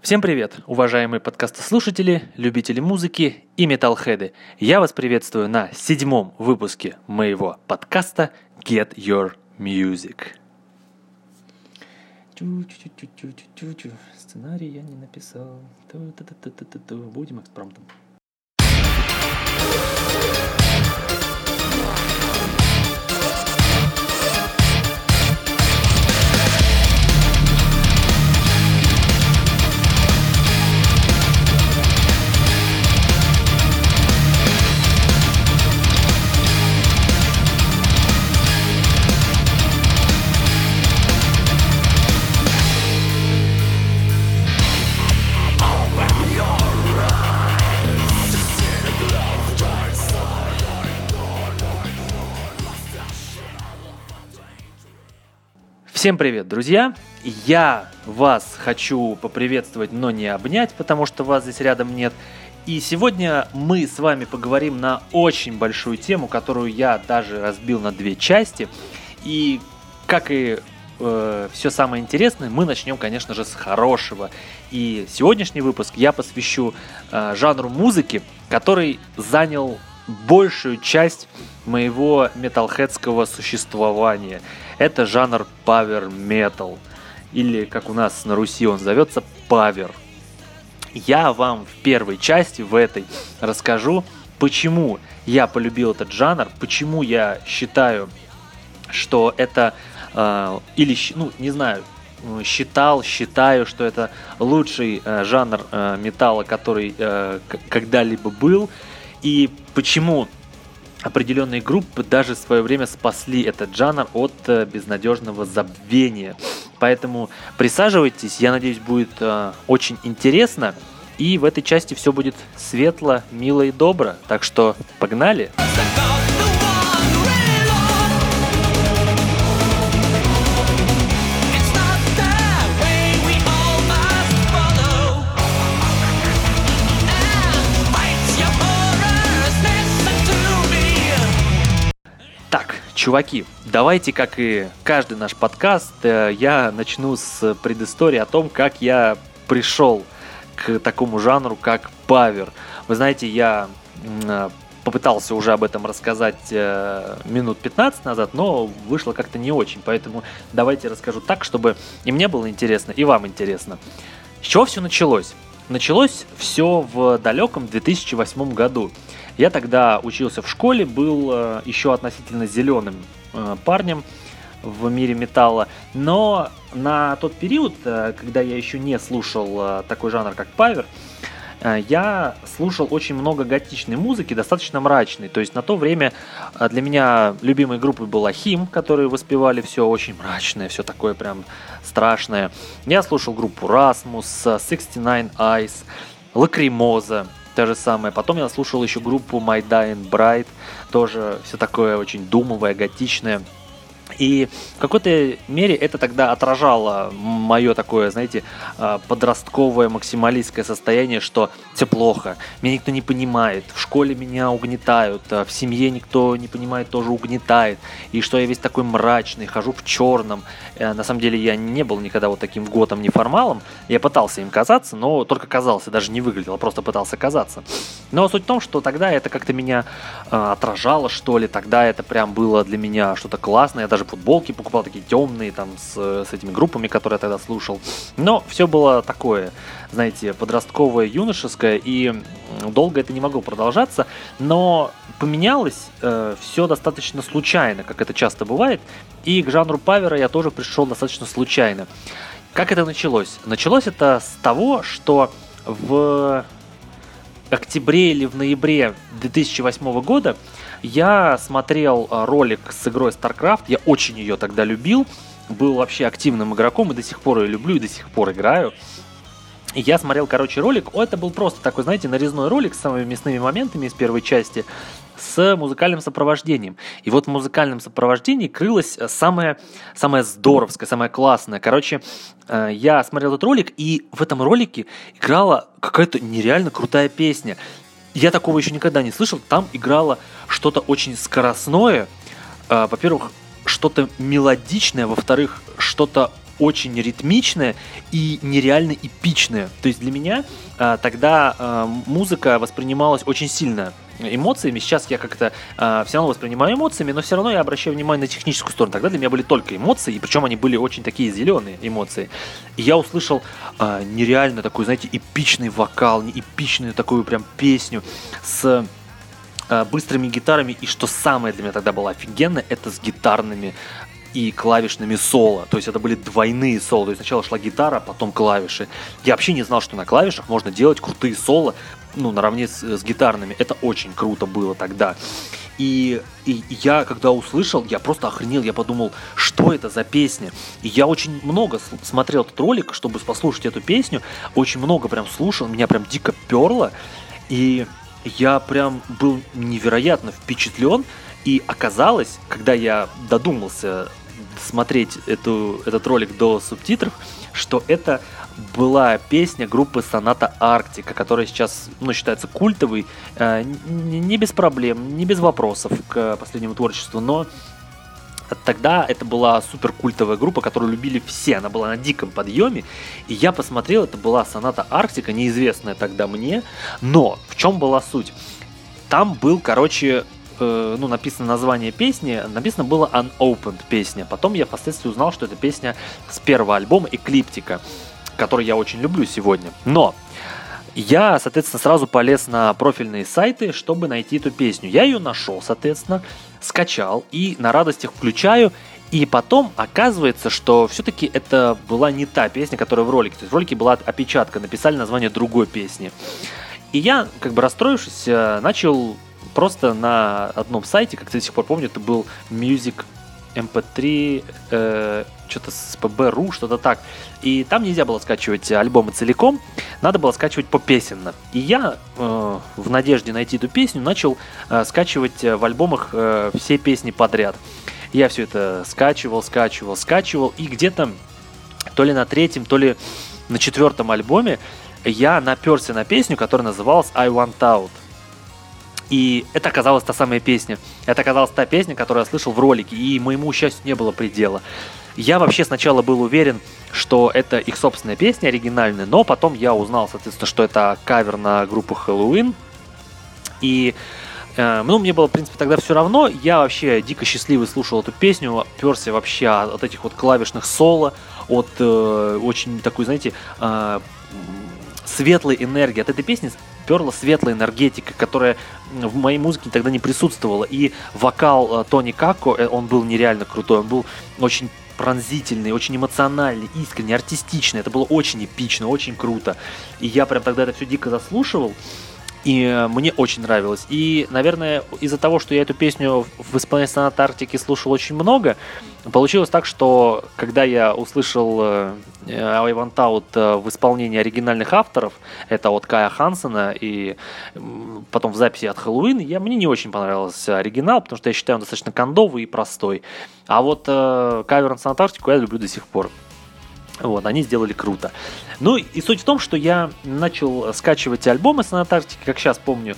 Всем привет, уважаемые подкастослушатели, любители музыки и металлхеды. Я вас приветствую на седьмом выпуске моего подкаста Get Your Music. Сценарий я не написал. Будем экспромтом. Всем привет, друзья! Я вас хочу поприветствовать, но не обнять, потому что вас здесь рядом нет. И сегодня мы с вами поговорим на очень большую тему, которую я даже разбил на две части. И как и э, все самое интересное, мы начнем, конечно же, с хорошего. И сегодняшний выпуск я посвящу э, жанру музыки, который занял большую часть моего металлхедского существования. Это жанр Power Metal. Или, как у нас на Руси он зовется, Павер. Я вам в первой части, в этой, расскажу, почему я полюбил этот жанр, почему я считаю, что это, э, или, ну, не знаю, считал, считаю, что это лучший э, жанр э, металла, который э, когда-либо был, и почему определенные группы даже в свое время спасли этот жанр от э, безнадежного забвения. Поэтому присаживайтесь, я надеюсь, будет э, очень интересно. И в этой части все будет светло, мило и добро. Так что погнали! Погнали! Чуваки, давайте, как и каждый наш подкаст, э, я начну с предыстории о том, как я пришел к такому жанру, как павер. Вы знаете, я э, попытался уже об этом рассказать э, минут 15 назад, но вышло как-то не очень, поэтому давайте расскажу так, чтобы и мне было интересно, и вам интересно. С чего все началось? Началось все в далеком 2008 году. Я тогда учился в школе, был э, еще относительно зеленым э, парнем в мире металла, но на тот период, э, когда я еще не слушал такой жанр, как павер, я слушал очень много готичной музыки, достаточно мрачной. То есть на то время для меня любимой группой была Хим, которые воспевали все очень мрачное, все такое прям страшное. Я слушал группу Rasmus, 69 Eyes, Лакримоза, то же самое. Потом я слушал еще группу My Dying Bride, тоже все такое очень думовое, готичное. И в какой-то мере это тогда отражало мое такое, знаете, а, подростковое максималистское состояние, что все плохо, меня никто не понимает, в школе меня угнетают, а в семье никто не понимает, тоже угнетает, и что я весь такой мрачный, хожу в черном. Э, на самом деле я не был никогда вот таким готом неформалом, я пытался им казаться, но только казался, даже не выглядел, а просто пытался казаться. Но суть в том, что тогда это как-то меня отражало, что ли, тогда это прям было для меня что-то классное, даже футболки покупал такие темные, там, с, с этими группами, которые я тогда слушал. Но все было такое, знаете, подростковое, юношеское, и долго это не могло продолжаться, но поменялось э, все достаточно случайно, как это часто бывает, и к жанру павера я тоже пришел достаточно случайно. Как это началось? Началось это с того, что в октябре или в ноябре 2008 года я смотрел а, ролик с игрой StarCraft, я очень ее тогда любил, был вообще активным игроком и до сих пор ее люблю и до сих пор играю. Я смотрел, короче, ролик. Это был просто такой, знаете, нарезной ролик с самыми мясными моментами из первой части. с музыкальным сопровождением. И вот в музыкальном сопровождении крылось самое, самое здоровское, самое классное. Короче, э, я смотрел этот ролик, и в этом ролике играла какая-то нереально крутая песня. Я такого еще никогда не слышал. Там играло что-то очень скоростное. Э, во-первых, что-то мелодичное, во-вторых, что-то очень ритмичное и нереально эпичное. То есть для меня а, тогда а, музыка воспринималась очень сильно эмоциями. Сейчас я как-то э, все равно воспринимаю эмоциями, но все равно я обращаю внимание на техническую сторону. Тогда для меня были только эмоции, и причем они были очень такие зеленые эмоции. И я услышал э, нереально такой, знаете, эпичный вокал, эпичную такую прям песню с быстрыми гитарами, и что самое для меня тогда было офигенно, это с гитарными и клавишными соло. То есть это были двойные соло. То есть сначала шла гитара, потом клавиши. Я вообще не знал, что на клавишах можно делать крутые соло, ну, наравне с, с гитарными. Это очень круто было тогда. И, и я, когда услышал, я просто охренел, я подумал, что это за песня. И я очень много смотрел этот ролик, чтобы послушать эту песню, очень много прям слушал, меня прям дико перло, и я прям был невероятно впечатлен, и оказалось, когда я додумался смотреть эту, этот ролик до субтитров, что это была песня группы Соната Арктика, которая сейчас ну, считается культовой, э, не, без проблем, не без вопросов к последнему творчеству, но тогда это была супер культовая группа, которую любили все, она была на диком подъеме, и я посмотрел, это была Соната Арктика, неизвестная тогда мне, но в чем была суть? Там был, короче, э, ну, написано название песни, написано было Unopened песня. Потом я впоследствии узнал, что это песня с первого альбома Эклиптика, который я очень люблю сегодня. Но я, соответственно, сразу полез на профильные сайты, чтобы найти эту песню. Я ее нашел, соответственно, скачал и на радостях включаю. И потом оказывается, что все-таки это была не та песня, которая в ролике. То есть в ролике была опечатка, написали название другой песни. И я, как бы расстроившись, э, начал просто на одном сайте, как я до сих пор помню, это был Music MP3, э, что-то с PB.ru, что-то так. И там нельзя было скачивать альбомы целиком, надо было скачивать попесенно. И я э, в надежде найти эту песню начал э, скачивать в альбомах э, все песни подряд. Я все это скачивал, скачивал, скачивал, и где-то то ли на третьем, то ли на четвертом альбоме я наперся на песню, которая называлась I Want Out. И это оказалась та самая песня. Это оказалась та песня, которую я слышал в ролике, и моему счастью не было предела. Я вообще сначала был уверен, что это их собственная песня оригинальная, но потом я узнал, соответственно, что это кавер на группу Хэллоуин. И э, ну, мне было, в принципе, тогда все равно. Я вообще дико счастливый слушал эту песню, перся вообще от этих вот клавишных соло, от э, очень такой, знаете, э, светлой энергии. От этой песни перла светлая энергетика, которая в моей музыке тогда не присутствовала. И вокал э, Тони Како, э, он был нереально крутой, он был очень пронзительный, очень эмоциональный, искренний, артистичный. Это было очень эпично, очень круто. И я прям тогда это все дико заслушивал. И э, мне очень нравилось. И, наверное, из-за того, что я эту песню в исполнении Соната Арктики слушал очень много, получилось так, что когда я услышал э, I Want Out э, в исполнении оригинальных авторов, это от Кая Хансена и потом в записи от Хэллоуин, я, мне не очень понравился оригинал, потому что я считаю он достаточно кондовый и простой. А вот э, кавер на Соната Арктику я люблю до сих пор. Вот, они сделали круто. Ну и суть в том, что я начал скачивать альбомы с Анатарктики, как сейчас помню.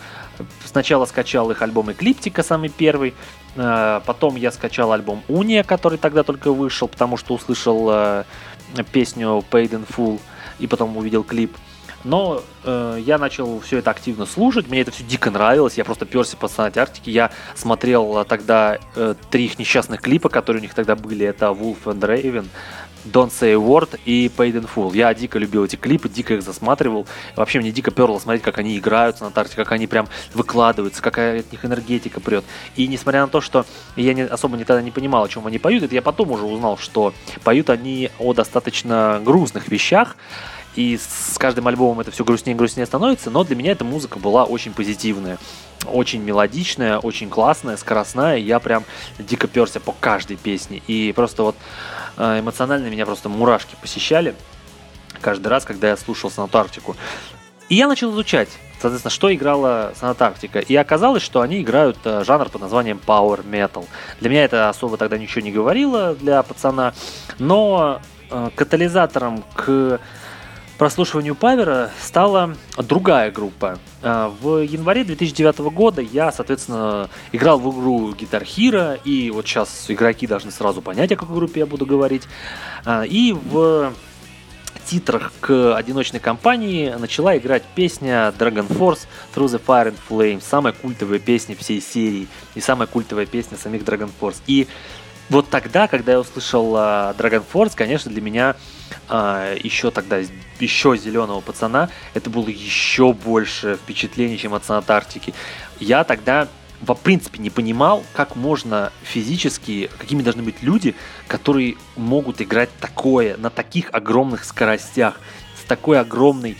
Сначала скачал их альбом Эклиптика, самый первый. Э, потом я скачал альбом Уния, который тогда только вышел, потому что услышал э, песню Paid in Full и потом увидел клип. Но э, я начал все это активно слушать, мне это все дико нравилось, я просто перся по Сонате Арктики, я смотрел тогда э, три их несчастных клипа, которые у них тогда были, это Wolf and Raven, Don't Say a Word и Paid in Full. Я дико любил эти клипы, дико их засматривал. Вообще мне дико перло смотреть, как они играются на тарте, как они прям выкладываются, какая от них энергетика прет. И несмотря на то, что я не, особо не, тогда не понимал, о чем они поют, это я потом уже узнал, что поют они о достаточно грустных вещах, и с каждым альбомом это все грустнее и грустнее становится, но для меня эта музыка была очень позитивная, очень мелодичная, очень классная, скоростная, я прям дико перся по каждой песне, и просто вот э, эмоционально меня просто мурашки посещали каждый раз, когда я слушал Антарктику. И я начал изучать Соответственно, что играла Санатактика? И оказалось, что они играют э, жанр под названием Power Metal. Для меня это особо тогда ничего не говорило для пацана, но э, катализатором к прослушиванию Павера стала другая группа. Э, в январе 2009 года я, соответственно, играл в игру Guitar Hero, и вот сейчас игроки должны сразу понять, о какой группе я буду говорить. Э, и в титрах к одиночной кампании начала играть песня Dragon Force Through the Fire and Flame, самая культовая песня всей серии и самая культовая песня самих Dragon Force. И вот тогда, когда я услышал uh, Dragon Force, конечно, для меня uh, еще тогда, еще зеленого пацана, это было еще больше впечатлений, чем от Санатарктики. Я тогда в принципе не понимал, как можно физически, какими должны быть люди, которые могут играть такое на таких огромных скоростях, с такой огромной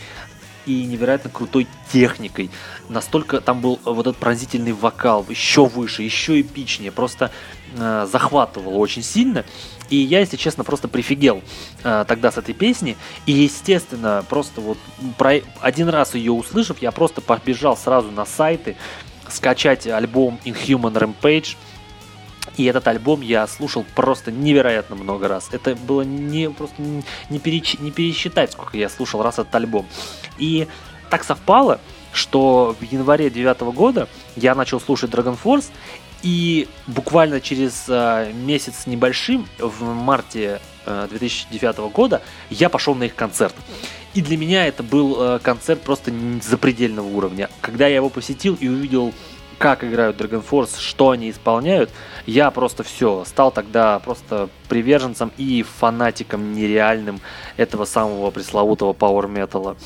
и невероятно крутой техникой. Настолько там был вот этот пронзительный вокал, еще выше, еще эпичнее, просто э, захватывало очень сильно. И я, если честно, просто прифигел э, тогда с этой песни. И, естественно, просто вот про... один раз ее услышав, я просто побежал сразу на сайты, скачать альбом Inhuman Rampage. И этот альбом я слушал просто невероятно много раз. Это было не просто не, переч, не пересчитать, сколько я слушал раз этот альбом. И так совпало, что в январе 2009 года я начал слушать Dragon Force, и буквально через э, месяц небольшим, в марте э, 2009 года, я пошел на их концерт. И для меня это был э, концерт просто запредельного уровня. Когда я его посетил и увидел, как играют Dragon Force, что они исполняют, я просто все, стал тогда просто приверженцем и фанатиком нереальным этого самого пресловутого Power Metal.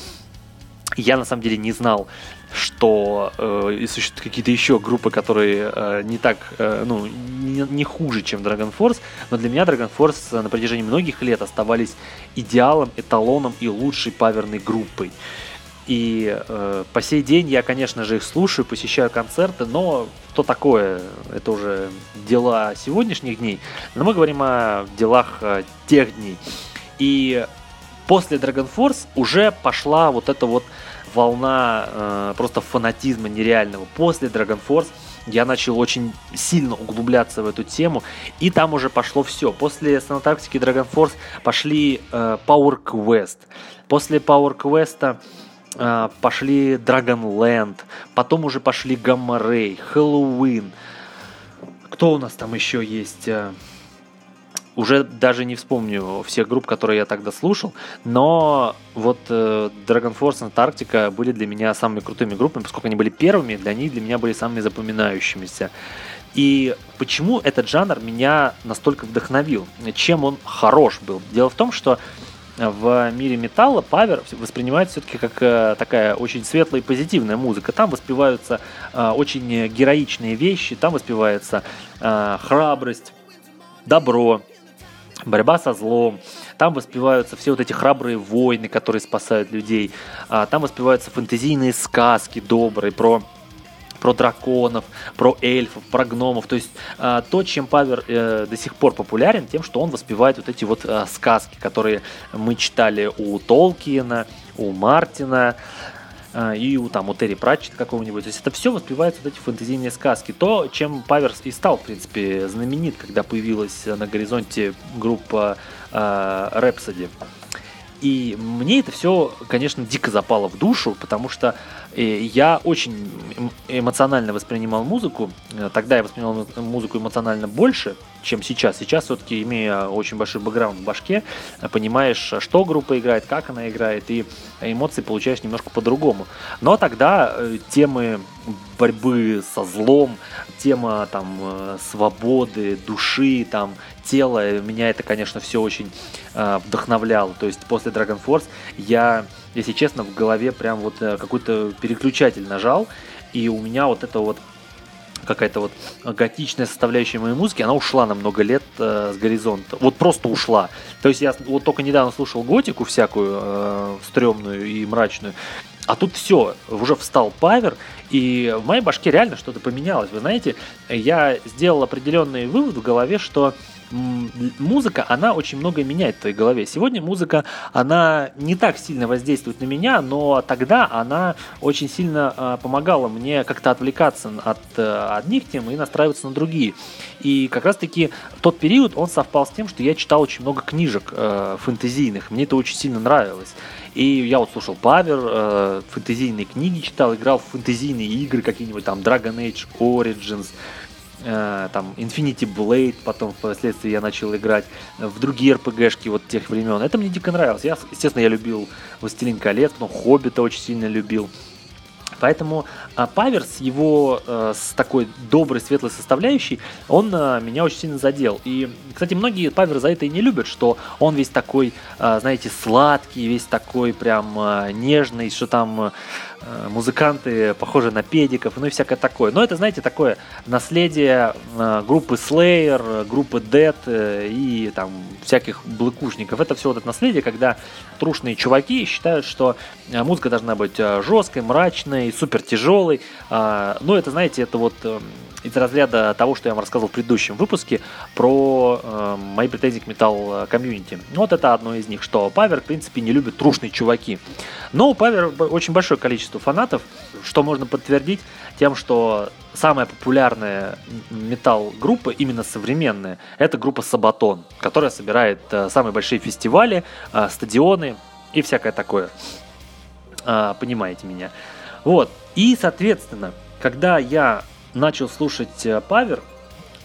Я на самом деле не знал, что э, существуют какие-то еще группы, которые э, не так, э, ну, не, не хуже, чем Dragon Force, но для меня Dragon Force на протяжении многих лет оставались идеалом, эталоном и лучшей паверной группой. И э, по сей день я, конечно же, их слушаю, посещаю концерты, но что такое? Это уже дела сегодняшних дней. Но мы говорим о делах э, тех дней. И после Dragon Force уже пошла вот эта вот волна э, просто фанатизма нереального. После Dragon Force я начал очень сильно углубляться в эту тему, и там уже пошло все. После Санатактики Dragon Force пошли э, Power Quest. После Power Quest э, пошли Dragon Land, потом уже пошли Gamma Ray, Halloween. Кто у нас там еще есть? Э, уже даже не вспомню всех групп, которые я тогда слушал, но вот э, Dragon Force Antarctica были для меня самыми крутыми группами, поскольку они были первыми, для них для меня были самыми запоминающимися. И почему этот жанр меня настолько вдохновил? Чем он хорош был? Дело в том, что в мире металла павер воспринимается все-таки как э, такая очень светлая и позитивная музыка. Там воспеваются э, очень героичные вещи, там воспевается э, храбрость, добро, борьба со злом, там воспеваются все вот эти храбрые войны, которые спасают людей, а, там воспеваются фэнтезийные сказки добрые про про драконов, про эльфов, про гномов. То есть э, то, чем Павер э, до сих пор популярен, тем, что он воспевает вот эти вот э, сказки, которые мы читали у Толкиена, у Мартина, а, и у, там, у Терри Пратчета какого-нибудь. То есть это все воспевается вот эти фэнтезийные сказки. То, чем Паверс и стал, в принципе, знаменит, когда появилась на горизонте группа э, Rhapsody. И мне это все, конечно, дико запало в душу, потому что я очень эмоционально воспринимал музыку. Э, тогда я воспринимал музыку эмоционально больше, чем сейчас. Сейчас все-таки, имея очень большой бэкграунд в башке, понимаешь, что группа играет, как она играет, и эмоции получаешь немножко по-другому. Но тогда э, темы борьбы со злом, тема там э, свободы, души, там тела, меня это, конечно, все очень вдохновляло. То есть после Dragon Force я если честно, в голове прям вот э, какой-то переключатель нажал, и у меня вот это вот какая-то вот готичная составляющая моей музыки, она ушла на много лет э, с горизонта. Вот просто ушла. То есть я вот только недавно слушал готику всякую, э, стрёмную и мрачную, а тут все, уже встал павер, И в моей башке реально что-то поменялось. Вы знаете, я сделал определенный вывод в голове, что музыка, она очень много меняет в твоей голове. Сегодня музыка, она не так сильно воздействует на меня, но тогда она очень сильно э, помогала мне как-то отвлекаться от э, одних тем и настраиваться на другие. И как раз-таки тот период, он совпал с тем, что я читал очень много книжек э, фэнтезийных. Мне это очень сильно нравилось. И я вот слушал Павер, э, фэнтезийные книги читал, играл в фэнтезийные игры какие-нибудь там Dragon Age Origins, там Infinity Blade, потом впоследствии я начал играть в другие RPG-шки вот тех времен. Это мне дико нравилось. Я, естественно, я любил Властелин колец, но Хоббита очень сильно любил. Поэтому а, Павер с его а, с такой доброй, светлой составляющей, он а, меня очень сильно задел. И, кстати, многие Павер за это и не любят, что он весь такой, а, знаете, сладкий, весь такой прям а, нежный, что там Э, музыканты похожи на педиков, ну и всякое такое. Но это, знаете, такое наследие э, группы Slayer, группы Dead э, и там всяких блэкушников. Это все вот это наследие, когда трушные чуваки считают, что музыка должна быть жесткой, мрачной, супер тяжелой. А, ну, это, знаете, это вот из разряда того, что я вам рассказывал в предыдущем выпуске про э, мои претензии к металл комьюнити. Вот это одно из них, что Павер, в принципе, не любит трушные чуваки. Но у Павер очень большое количество фанатов, что можно подтвердить тем, что самая популярная металл-группа, именно современная, это группа Сабатон, которая собирает э, самые большие фестивали, э, стадионы и всякое такое. Э, понимаете меня. Вот. И, соответственно, когда я начал слушать э, Павер,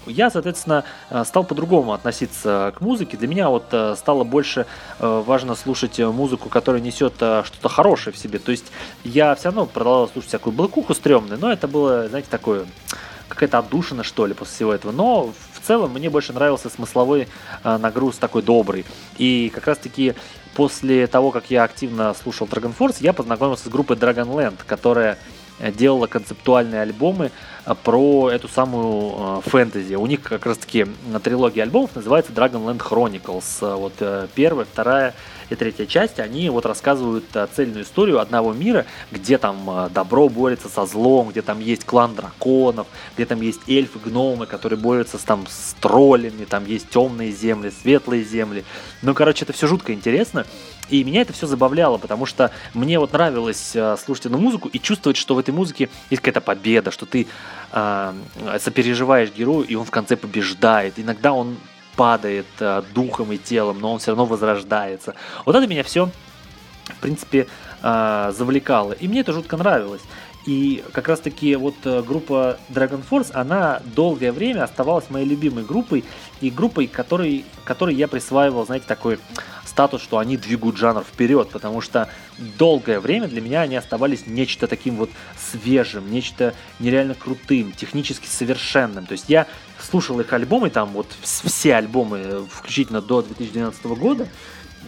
я, соответственно, э, стал по-другому относиться к музыке. Для меня вот э, стало больше важно слушать музыку, которая несет что-то хорошее в себе. То есть я все равно продолжал слушать всякую блокуху стрёмную, но это было, знаете, такое какая-то отдушина, что ли, после всего этого. Но в целом мне больше нравился смысловой нагруз такой добрый. И как раз-таки после того, как я активно слушал Dragon Force, я познакомился с группой Dragonland, которая делала концептуальные альбомы а, про эту самую а, фэнтези. У них как раз таки трилогия альбомов называется Dragonland Chronicles. Вот э, первая, вторая и третья часть, они вот рассказывают цельную историю одного мира, где там добро борется со злом, где там есть клан драконов, где там есть эльфы, гномы, которые борются с, там, с троллями, там есть темные земли, светлые земли. Ну, короче, это все жутко интересно. И меня это все забавляло, потому что мне вот нравилось э, слушать эту музыку и чувствовать, что в этой музыке есть какая-то победа, что ты э, сопереживаешь герою, и он в конце побеждает. Иногда он падает э, духом и телом, но он все равно возрождается. Вот это меня все, в принципе, э, завлекало. И мне это жутко нравилось. И как раз таки вот э, группа Dragon Force, она долгое время оставалась моей любимой группой и группой, которой, которой я присваивал, знаете, такой статус, что они двигают жанр вперед, потому что долгое время для меня они оставались нечто таким вот свежим, нечто нереально крутым, технически совершенным. То есть я слушал их альбомы, там вот все альбомы, включительно до 2012 года,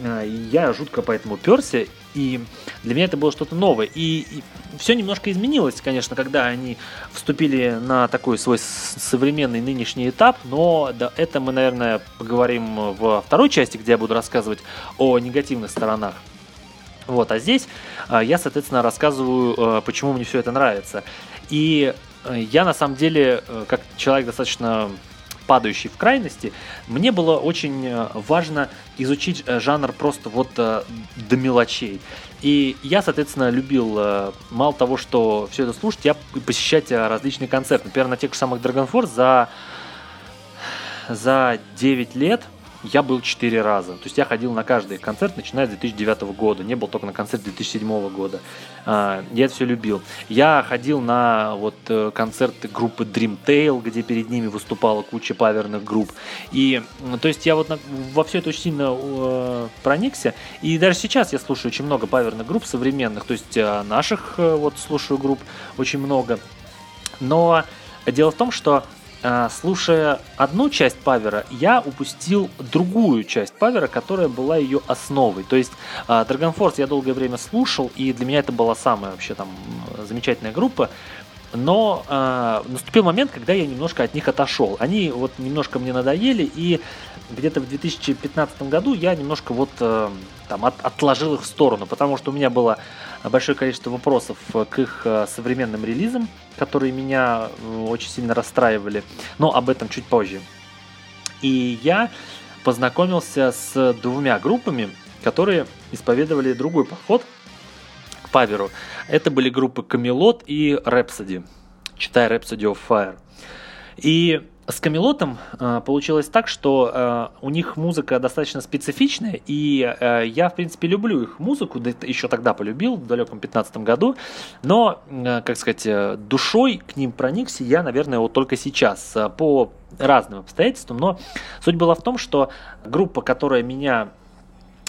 э, я жутко поэтому перся, и для меня это было что-то новое. И, и все немножко изменилось, конечно, когда они вступили на такой свой современный нынешний этап, но да, это мы, наверное, поговорим во второй части, где я буду рассказывать о негативных сторонах. Вот, а здесь а, я, соответственно, рассказываю, почему мне все это нравится. И я, на самом деле, как человек достаточно падающий в крайности, мне было очень э, важно изучить э, жанр просто вот э, до мелочей. И я, соответственно, любил мало того, что все это слушать, я посещать различные концерты. Например, на тех же самых Dragon Force за, за 9 лет – я был четыре раза. То есть я ходил на каждый концерт, начиная с 2009 года. Не был только на концерт 2007 года. А, я это все любил. Я ходил на вот э, концерты группы Dream Tail, где перед ними выступала куча паверных групп. И то есть я вот во все это очень сильно э, проникся. И даже сейчас я слушаю очень много паверных групп современных. То есть э, наших вот слушаю групп очень много. Но дело в том, что слушая одну часть Павера, я упустил другую часть Павера, которая была ее основой. То есть а, Dragon Force я долгое время слушал, и для меня это была самая вообще там замечательная группа. Но э, наступил момент, когда я немножко от них отошел. Они вот немножко мне надоели, и где-то в 2015 году я немножко вот э, там от, отложил их в сторону, потому что у меня было большое количество вопросов к их э, современным релизам, которые меня э, очень сильно расстраивали, но об этом чуть позже. И я познакомился с двумя группами, которые исповедовали другой подход паверу. Это были группы Камелот и Rhapsody, читая Rhapsody of Fire. И с Камелотом э, получилось так, что э, у них музыка достаточно специфичная, и э, я, в принципе, люблю их музыку, да еще тогда полюбил, в далеком 15 году, но, э, как сказать, э, душой к ним проникся я, наверное, вот только сейчас, э, по разным обстоятельствам, но суть была в том, что группа, которая меня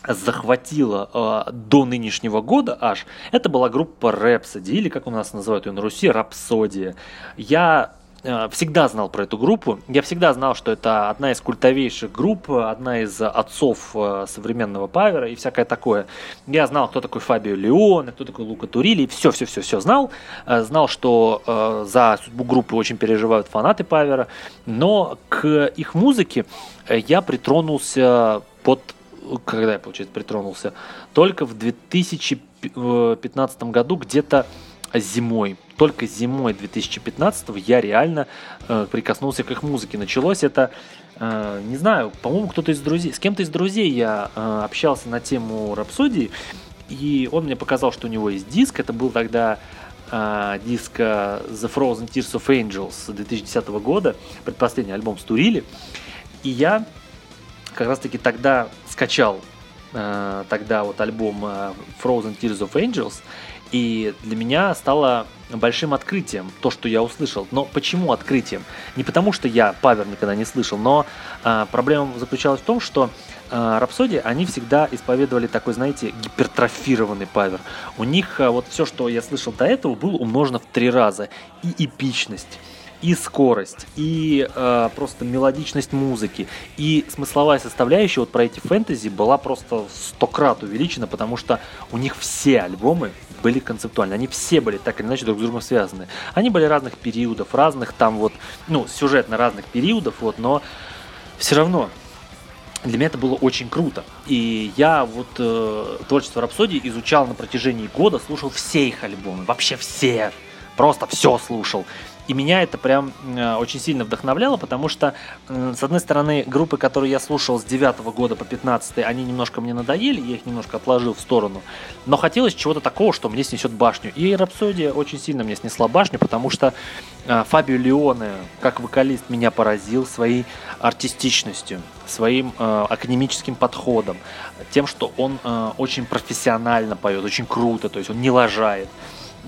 захватила э, до нынешнего года аж, это была группа Rhapsody, или как у нас называют ее на Руси, Рапсодия. Я э, всегда знал про эту группу. Я всегда знал, что это одна из культовейших групп, одна из отцов э, современного павера и всякое такое. Я знал, кто такой Фабио Леон, кто такой Лука Турили, все-все-все-все знал. Э, знал, что э, за судьбу группы очень переживают фанаты павера, но к их музыке я притронулся под когда я, получается, притронулся, только в 2015 году, где-то зимой. Только зимой 2015 я реально э, прикоснулся к их музыке. Началось это, э, не знаю, по-моему, кто-то из друзей, с кем-то из друзей я э, общался на тему рапсодии, и он мне показал, что у него есть диск. Это был тогда э, диск The Frozen Tears of Angels 2010 года, предпоследний альбом с. И я как раз таки тогда скачал э, тогда вот альбом э, Frozen Tears of Angels, и для меня стало большим открытием то, что я услышал. Но почему открытием? Не потому, что я Павер никогда не слышал, но э, проблема заключалась в том, что э, Рапсодия, они всегда исповедовали такой, знаете, гипертрофированный павер. У них э, вот все, что я слышал до этого, было умножено в три раза. И эпичность, и скорость, и э, просто мелодичность музыки, и смысловая составляющая вот про эти фэнтези была просто сто крат увеличена, потому что у них все альбомы были концептуальны, они все были так или иначе друг с другом связаны. Они были разных периодов, разных там вот, ну, сюжетно разных периодов, вот, но все равно для меня это было очень круто. И я вот э, творчество Рапсодии изучал на протяжении года, слушал все их альбомы, вообще все, просто все слушал. И меня это прям э, очень сильно вдохновляло, потому что, э, с одной стороны, группы, которые я слушал с 9 года по 15, они немножко мне надоели, я их немножко отложил в сторону. Но хотелось чего-то такого, что мне снесет башню. И Рапсодия очень сильно мне снесла башню, потому что э, Фабио Леоне, как вокалист, меня поразил своей артистичностью, своим э, академическим подходом, тем, что он очень профессионально поет, очень круто, то есть он не лажает.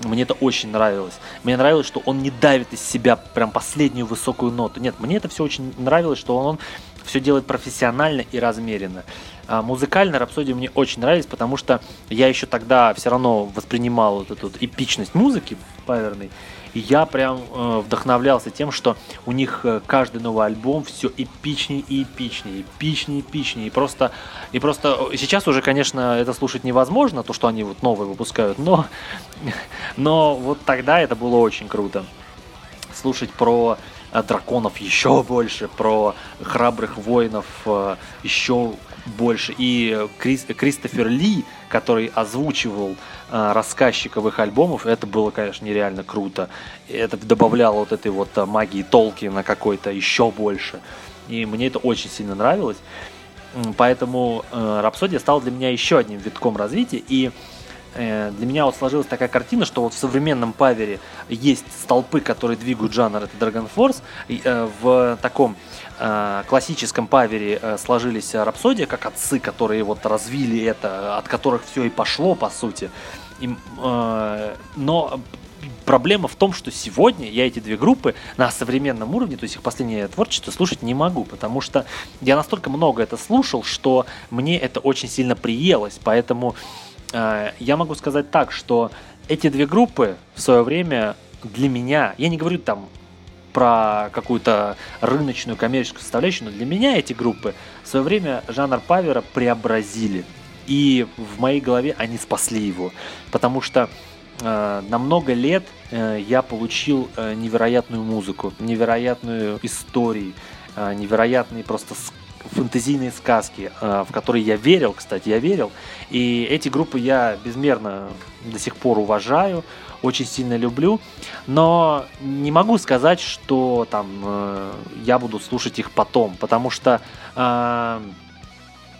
Мне это очень нравилось. Мне нравилось, что он не давит из себя прям последнюю высокую ноту. Нет, мне это все очень нравилось, что он, все делает профессионально и размеренно. А музыкально Рапсодии мне очень нравились, потому что я еще тогда все равно воспринимал вот эту вот эпичность музыки паверной. И я прям э, вдохновлялся тем, что у них э, каждый новый альбом все эпичнее и эпичнее, эпичнее эпичнее. И просто, и просто э, сейчас уже, конечно, это слушать невозможно, то, что они вот новые выпускают, но, но вот тогда это было очень круто. Слушать про э, драконов еще больше, про храбрых воинов еще больше. И Крис, Кристофер Ли, который озвучивал э, их альбомов, это было, конечно, нереально круто. Это добавляло вот этой вот э, магии Толкина какой-то еще больше. И мне это очень сильно нравилось. Поэтому э, Рапсодия стала для меня еще одним витком развития. И для меня вот сложилась такая картина, что вот в современном павере есть столпы, которые двигают жанр, это Dragon Force. И, э, в таком Э, классическом павере э, сложились рапсодия как отцы, которые вот развили это, от которых все и пошло по сути. И, э, но проблема в том, что сегодня я эти две группы на современном уровне, то есть их последнее творчество, слушать не могу, потому что я настолько много это слушал, что мне это очень сильно приелось. Поэтому э, я могу сказать так, что эти две группы в свое время для меня, я не говорю там про какую-то рыночную коммерческую составляющую, но для меня эти группы в свое время жанр павера преобразили. И в моей голове они спасли его. Потому что э, на много лет э, я получил э, невероятную музыку, невероятную историю, э, невероятные просто фэнтезийные сказки, в которые я верил, кстати, я верил. И эти группы я безмерно до сих пор уважаю, очень сильно люблю, но не могу сказать, что там я буду слушать их потом, потому что э,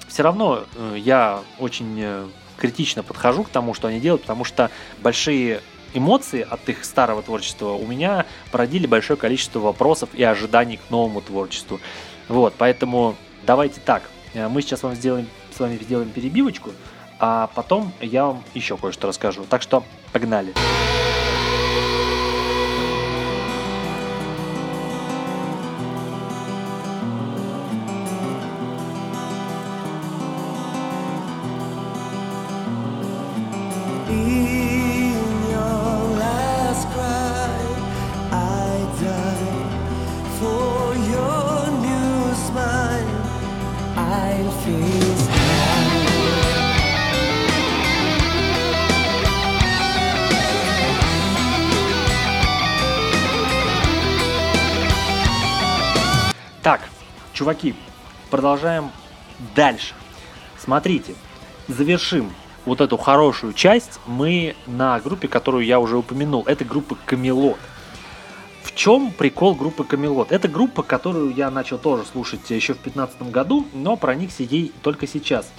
все равно я очень критично подхожу к тому, что они делают, потому что большие эмоции от их старого творчества у меня породили большое количество вопросов и ожиданий к новому творчеству. Вот, поэтому давайте так. Э, мы сейчас вам сделаем, с вами сделаем перебивочку, а потом я вам еще кое-что расскажу. Так что погнали. Погнали. Продолжаем дальше. Смотрите, завершим вот эту хорошую часть мы на группе, которую я уже упомянул. Это группа Камелот. В чем прикол группы Камелот? Это группа, которую я начал тоже слушать еще в 2015 году, но проникся ей только сейчас.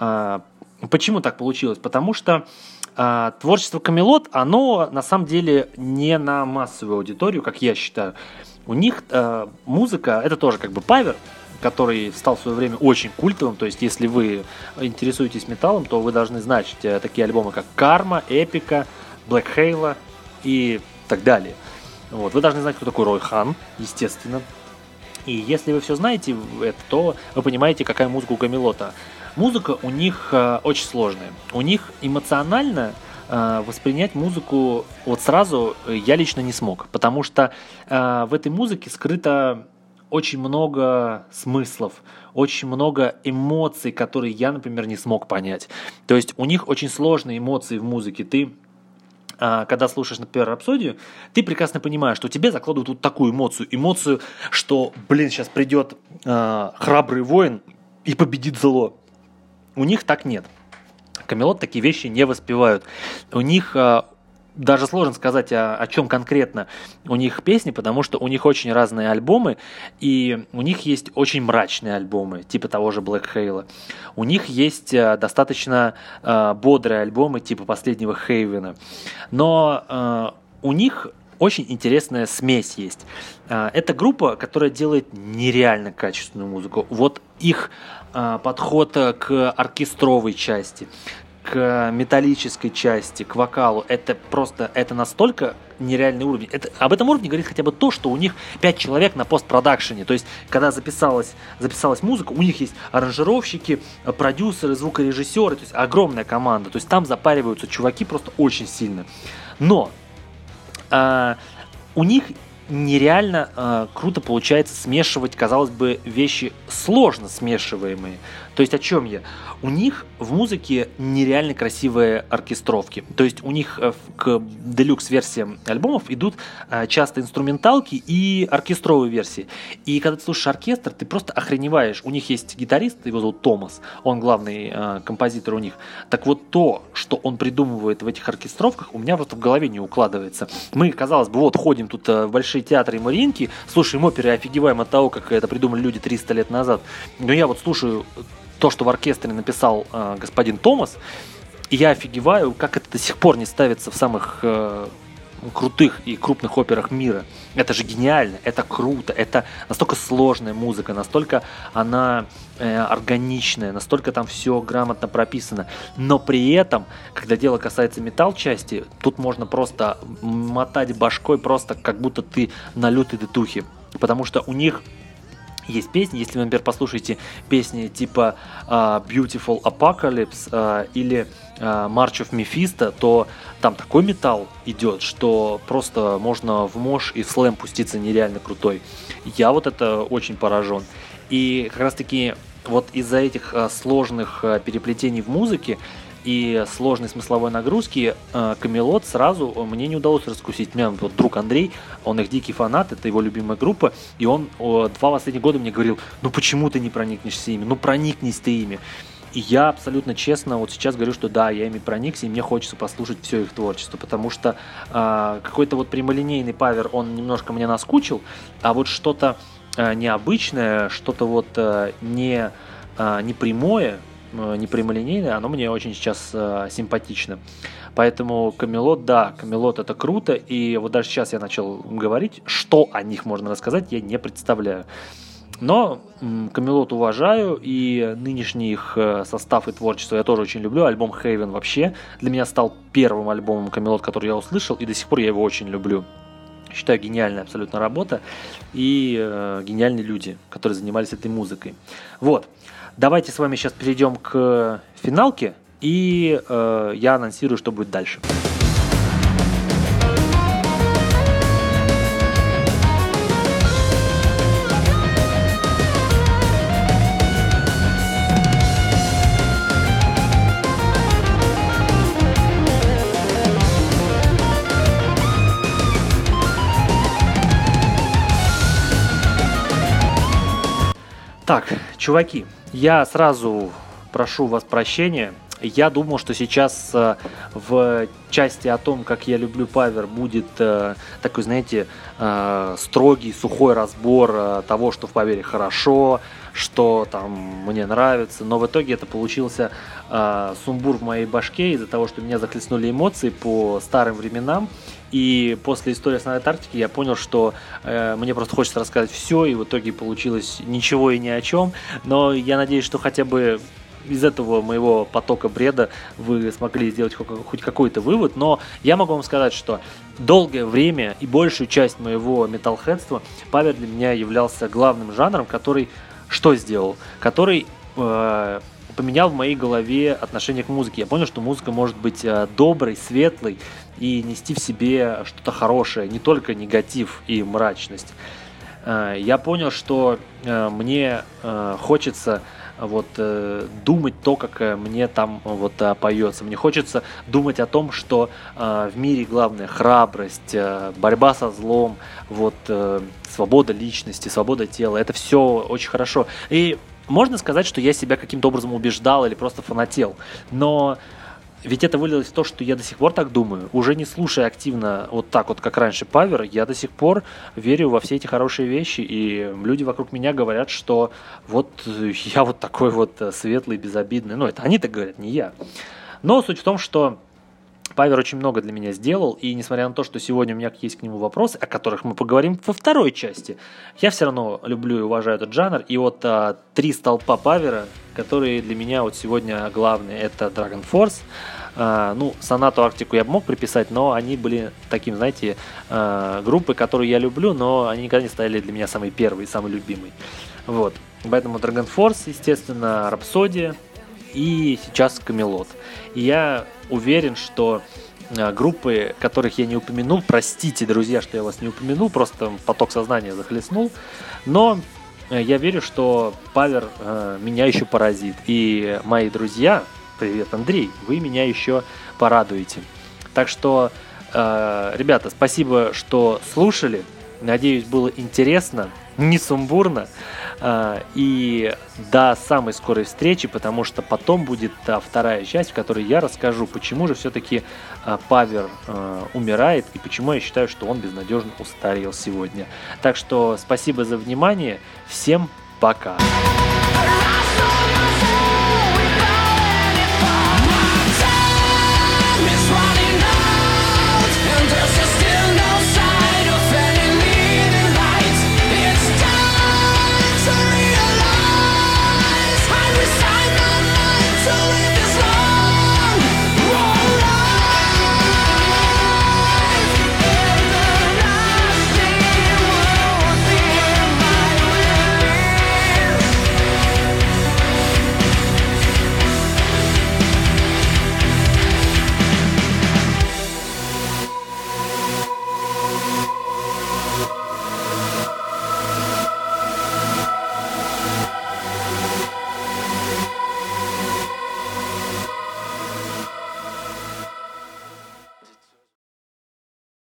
А, почему так получилось? Потому что а, творчество Камелот, оно на самом деле не на массовую аудиторию, как я считаю. У них а, музыка, это тоже как бы павер, который стал в свое время очень культовым. То есть, если вы интересуетесь металлом, то вы должны знать э, такие альбомы, как Карма, Эпика, Black Halo и так далее. Вот. Вы должны знать, кто такой Рой Хан, естественно. И если вы все знаете, то вы понимаете, какая музыка у Камелота. Музыка у них э, очень сложная. У них эмоционально э, воспринять музыку вот сразу я лично не смог, потому что э, в этой музыке скрыто очень много смыслов, очень много эмоций, которые я, например, не смог понять. То есть у них очень сложные эмоции в музыке. Ты а, когда слушаешь, например, рапсодию, ты прекрасно понимаешь, что тебе закладывают вот такую эмоцию. Эмоцию, что, блин, сейчас придет э, храбрый воин и победит зло. У них так нет. Камелот такие вещи не воспевают. У них э, даже сложно сказать, о, о чем конкретно у них песни, потому что у них очень разные альбомы, и у них есть очень мрачные альбомы, типа того же Black Halo. У них есть э, достаточно э, бодрые альбомы, типа последнего Хейвена. Но э, у них очень интересная смесь есть. Э, это группа, которая делает нереально качественную музыку. Вот их э, подход к оркестровой части, к металлической части, к вокалу, это просто, это настолько нереальный уровень. Это, об этом уровне говорит хотя бы то, что у них 5 человек на постпродакшене. То есть, когда записалась, записалась музыка, у них есть аранжировщики, продюсеры, звукорежиссеры, то есть огромная команда. То есть там запариваются чуваки просто очень сильно. Но э, у них нереально э, круто получается смешивать, казалось бы, вещи сложно смешиваемые. То есть о чем я? У них в музыке нереально красивые оркестровки. То есть у них э, к делюкс-версиям альбомов идут э, часто инструменталки и оркестровые версии. И когда ты слушаешь оркестр, ты просто охреневаешь. У них есть гитарист, его зовут Томас, он главный э, композитор у них. Так вот то, что он придумывает в этих оркестровках, у меня просто в голове не укладывается. Мы, казалось бы, вот ходим тут в большие театры и маринки, слушаем оперы и офигеваем от того, как это придумали люди 300 лет назад. Но я вот слушаю то, что в оркестре написал э, господин Томас, и я офигеваю, как это до сих пор не ставится в самых э, крутых и крупных операх мира. Это же гениально, это круто, это настолько сложная музыка, настолько она э, органичная, настолько там все грамотно прописано. Но при этом, когда дело касается металл части, тут можно просто мотать башкой, просто как будто ты на лютой детухе. Потому что у них есть песни, если вы, например, послушаете песни типа uh, Beautiful Apocalypse uh, или uh, March of Mephisto, то там такой металл идет, что просто можно в мож и в слэм пуститься нереально крутой. Я вот это очень поражен. И как раз таки вот из-за этих сложных переплетений в музыке и сложной смысловой нагрузки э, Камелот сразу мне не удалось раскусить. У меня вот друг Андрей, он их дикий фанат, это его любимая группа, и он два последних года мне говорил, ну почему ты не проникнешься ими, ну проникнись ты ими. И я абсолютно честно вот сейчас говорю, что да, я ими проникся, и мне хочется послушать все их творчество, потому что э, какой-то вот прямолинейный павер, он немножко мне наскучил, а вот что-то э, необычное, что-то вот э, не, э, не прямое, э, не прямолинейное, оно мне очень сейчас э, симпатично. Поэтому Камелот, да, Камелот это круто, и вот даже сейчас я начал говорить, что о них можно рассказать, я не представляю. Но Камелот уважаю, и нынешний их э, состав и творчество я тоже очень люблю. Альбом Хейвен вообще для меня стал первым альбомом Камелот, который я услышал, и до сих пор я его очень люблю. Считаю, гениальная абсолютно работа и э, гениальные люди, которые занимались этой музыкой. Вот, давайте с вами сейчас перейдем к финалке, и э, я анонсирую, что будет дальше. Так, чуваки, я сразу прошу вас прощения. Я думал, что сейчас э, в части о том, как я люблю Павер, будет э, такой, знаете, э, строгий, сухой разбор э, того, что в Павере хорошо, что там мне нравится. Но в итоге это получился э, сумбур в моей башке из-за того, что меня захлестнули эмоции по старым временам. И после истории с Антарктики я понял, что э, мне просто хочется рассказать все, и в итоге получилось ничего и ни о чем. Но я надеюсь, что хотя бы из этого моего потока бреда вы смогли сделать хоть какой-то вывод, но я могу вам сказать, что долгое время и большую часть моего металлхедства павер для меня являлся главным жанром, который что сделал? Который э, поменял в моей голове отношение к музыке. Я понял, что музыка может быть э, доброй, светлой и нести в себе что-то хорошее, не только негатив и мрачность. Э, я понял, что э, мне э, хочется вот э, думать то, как мне там вот э, поется. Мне хочется думать о том, что э, в мире главное храбрость, э, борьба со злом, вот э, свобода личности, свобода тела. Это все очень хорошо. И можно сказать, что я себя каким-то образом убеждал или просто фанател. Но ведь это вылилось в то, что я до сих пор так думаю. Уже не слушая активно вот так вот, как раньше Павер, я до сих пор верю во все эти хорошие вещи. И люди вокруг меня говорят, что вот я вот такой вот светлый, безобидный. Ну, это они так говорят, не я. Но суть в том, что Павер очень много для меня сделал, и несмотря на то, что сегодня у меня есть к нему вопросы, о которых мы поговорим во второй части, я все равно люблю и уважаю этот жанр. И вот а, три столпа Павера, которые для меня вот сегодня главные, это Dragon Force, а, ну, Сонату Арктику я бы мог приписать, но они были таким, знаете, а, группы, которые я люблю, но они никогда не стали для меня самые первые, самые любимые. Вот. Поэтому Dragon Force, естественно, Рапсодия и сейчас Камелот. И я уверен, что а, группы, которых я не упомянул, простите, друзья, что я вас не упомянул, просто поток сознания захлестнул, но я верю, что Павер э, меня еще поразит. И мои друзья, привет, Андрей, вы меня еще порадуете. Так что, э, ребята, спасибо, что слушали. Надеюсь, было интересно, не сумбурно. Э, и до самой скорой встречи, потому что потом будет вторая часть, в которой я расскажу, почему же все-таки э, Павер э, умирает и почему я считаю, что он безнадежно устарел сегодня. Так что спасибо за внимание. Всем пока. Пока.